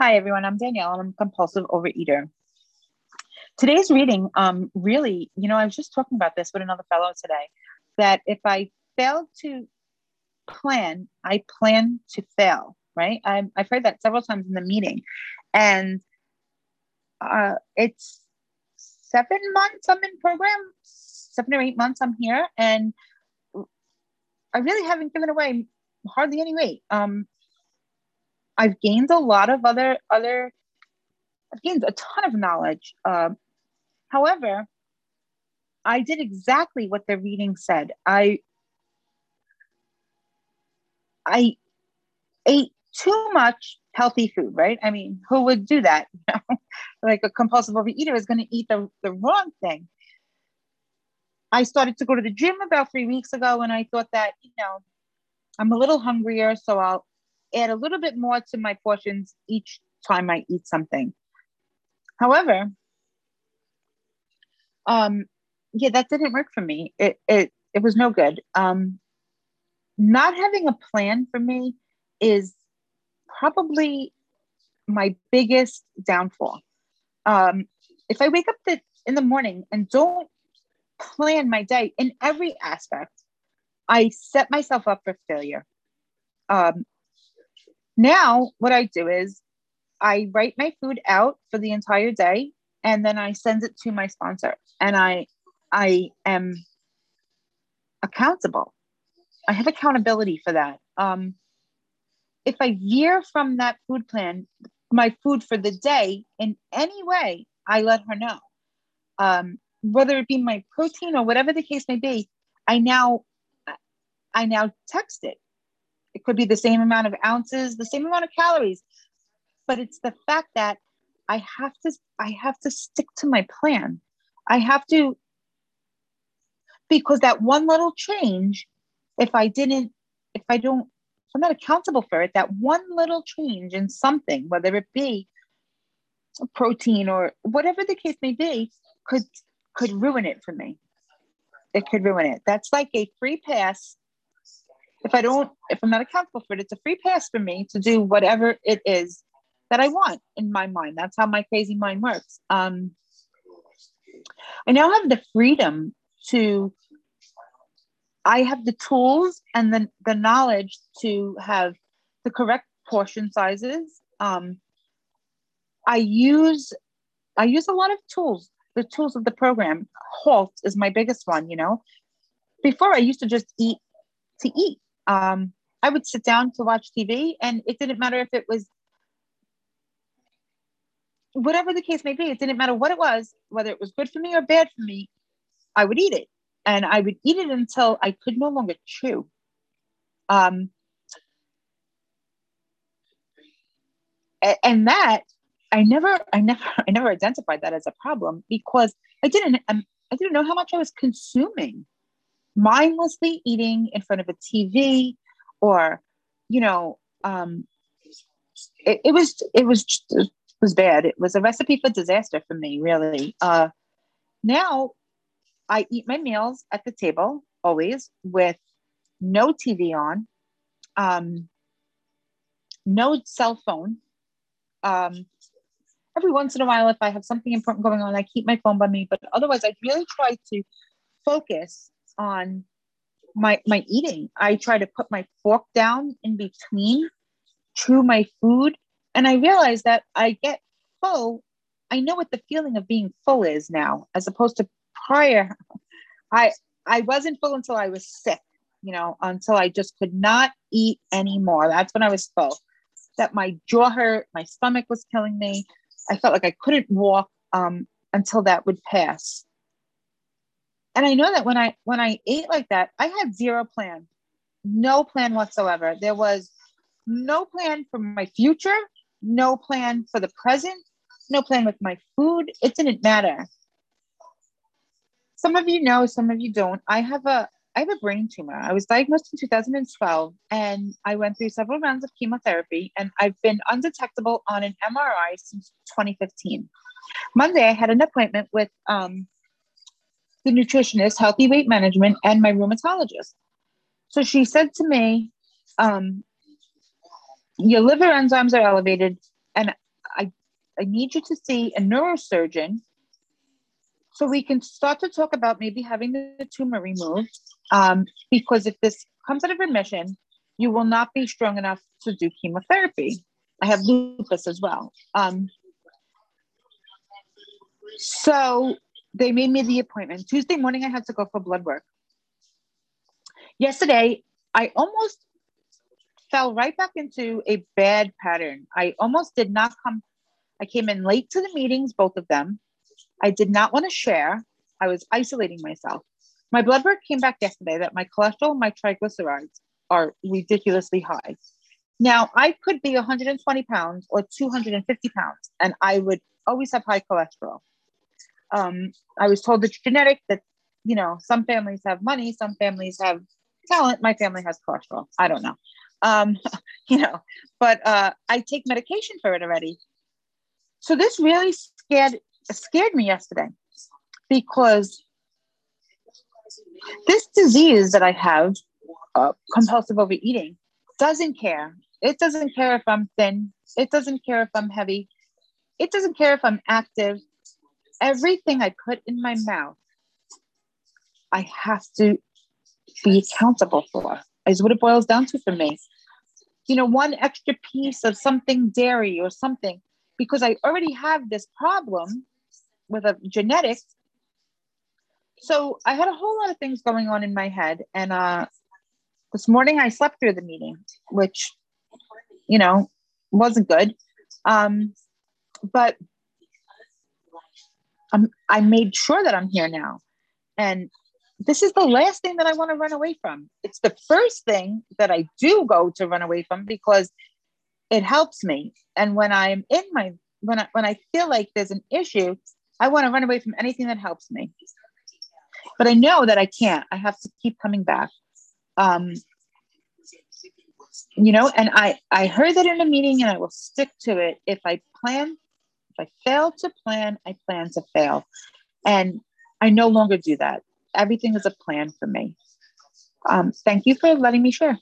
Hi, everyone. I'm Danielle, and I'm a compulsive overeater. Today's reading, um, really, you know, I was just talking about this with another fellow today that if I fail to plan, I plan to fail, right? i have heard that several times in the meeting. And uh, it's seven months I'm in program, seven or eight months I'm here, and I really haven't given away hardly any weight. Um, I've gained a lot of other other. I've gained a ton of knowledge. Uh, however, I did exactly what the reading said. I I ate too much healthy food, right? I mean, who would do that? like a compulsive overeater is going to eat the, the wrong thing. I started to go to the gym about three weeks ago, and I thought that, you know, I'm a little hungrier, so I'll add a little bit more to my portions each time I eat something. However, um, yeah, that didn't work for me. It it it was no good. Um, not having a plan for me is probably my biggest downfall. Um, if I wake up the, in the morning and don't plan my day in every aspect, I set myself up for failure. Um, now, what I do is I write my food out for the entire day and then I send it to my sponsor and I I am accountable. I have accountability for that. Um, if I veer from that food plan, my food for the day in any way, I let her know. Um, whether it be my protein or whatever the case may be, I now I now text it. It could be the same amount of ounces, the same amount of calories, but it's the fact that I have to I have to stick to my plan. I have to because that one little change, if I didn't, if I don't, if I'm not accountable for it, that one little change in something, whether it be protein or whatever the case may be, could could ruin it for me. It could ruin it. That's like a free pass if I don't, if I'm not accountable for it, it's a free pass for me to do whatever it is that I want in my mind. That's how my crazy mind works. Um, I now have the freedom to, I have the tools and the, the knowledge to have the correct portion sizes. Um, I use, I use a lot of tools, the tools of the program. Halt is my biggest one, you know. Before I used to just eat to eat um, I would sit down to watch TV, and it didn't matter if it was whatever the case may be. It didn't matter what it was, whether it was good for me or bad for me. I would eat it, and I would eat it until I could no longer chew. Um, and that I never, I never, I never identified that as a problem because I didn't, um, I didn't know how much I was consuming mindlessly eating in front of a TV or, you know, um, it, it was it was it was bad. It was a recipe for disaster for me, really. Uh, now I eat my meals at the table always with no TV on, um, no cell phone. Um, every once in a while, if I have something important going on, I keep my phone by me. But otherwise, I really try to focus on my my eating. I try to put my fork down in between chew my food and I realize that I get full. I know what the feeling of being full is now as opposed to prior. I I wasn't full until I was sick, you know, until I just could not eat anymore. That's when I was full. That my jaw hurt, my stomach was killing me. I felt like I couldn't walk um, until that would pass and i know that when i when i ate like that i had zero plan. No plan whatsoever. There was no plan for my future no plan for the present no plan with my food. It didn't matter. Some of you know some of you don't. I have a i have a brain tumor. I was diagnosed in 2012 and i went through several rounds of chemotherapy and i've been undetectable on an mri since 2015 monday i had an appointment with um, the nutritionist, healthy weight management, and my rheumatologist. So she said to me, um, Your liver enzymes are elevated. And I, I need you to see a neurosurgeon so we can start to talk about maybe having the tumor removed. Um, because if this comes out of remission, you will not be strong enough to do chemotherapy. I have lupus as well. Um, so they made me the appointment. Tuesday morning, I had to go for blood work. Yesterday, I almost fell right back into a bad pattern. I almost did not come, I came in late to the meetings, both of them. I did not want to share. I was isolating myself. My blood work came back yesterday that my cholesterol my triglycerides are ridiculously high. Now, I could be 120 pounds or 250 pounds, and I would always have high cholesterol. Um, I was told it's genetic that, you know, some families have money, some families have talent. My family has cholesterol. I don't know. Um, you know, but uh, I take medication for it already. So this really scared scared me yesterday because this disease that I have, uh, compulsive overeating, doesn't care. It doesn't care if I'm thin. It doesn't care if I'm heavy. It doesn't care if I'm active. Everything I put in my mouth, I have to be accountable for, is what it boils down to for me. You know, one extra piece of something dairy or something, because I already have this problem with a genetics. So I had a whole lot of things going on in my head. And uh, this morning I slept through the meeting, which, you know, wasn't good. Um, but I'm, I made sure that I'm here now. And this is the last thing that I want to run away from. It's the first thing that I do go to run away from because it helps me. And when I'm in my when I when I feel like there's an issue, I want to run away from anything that helps me. But I know that I can't. I have to keep coming back. Um, you know, and I I heard that in a meeting, and I will stick to it. If I plan, if I fail to plan, I plan to fail, and I no longer do that. Everything is a plan for me. Um, thank you for letting me share.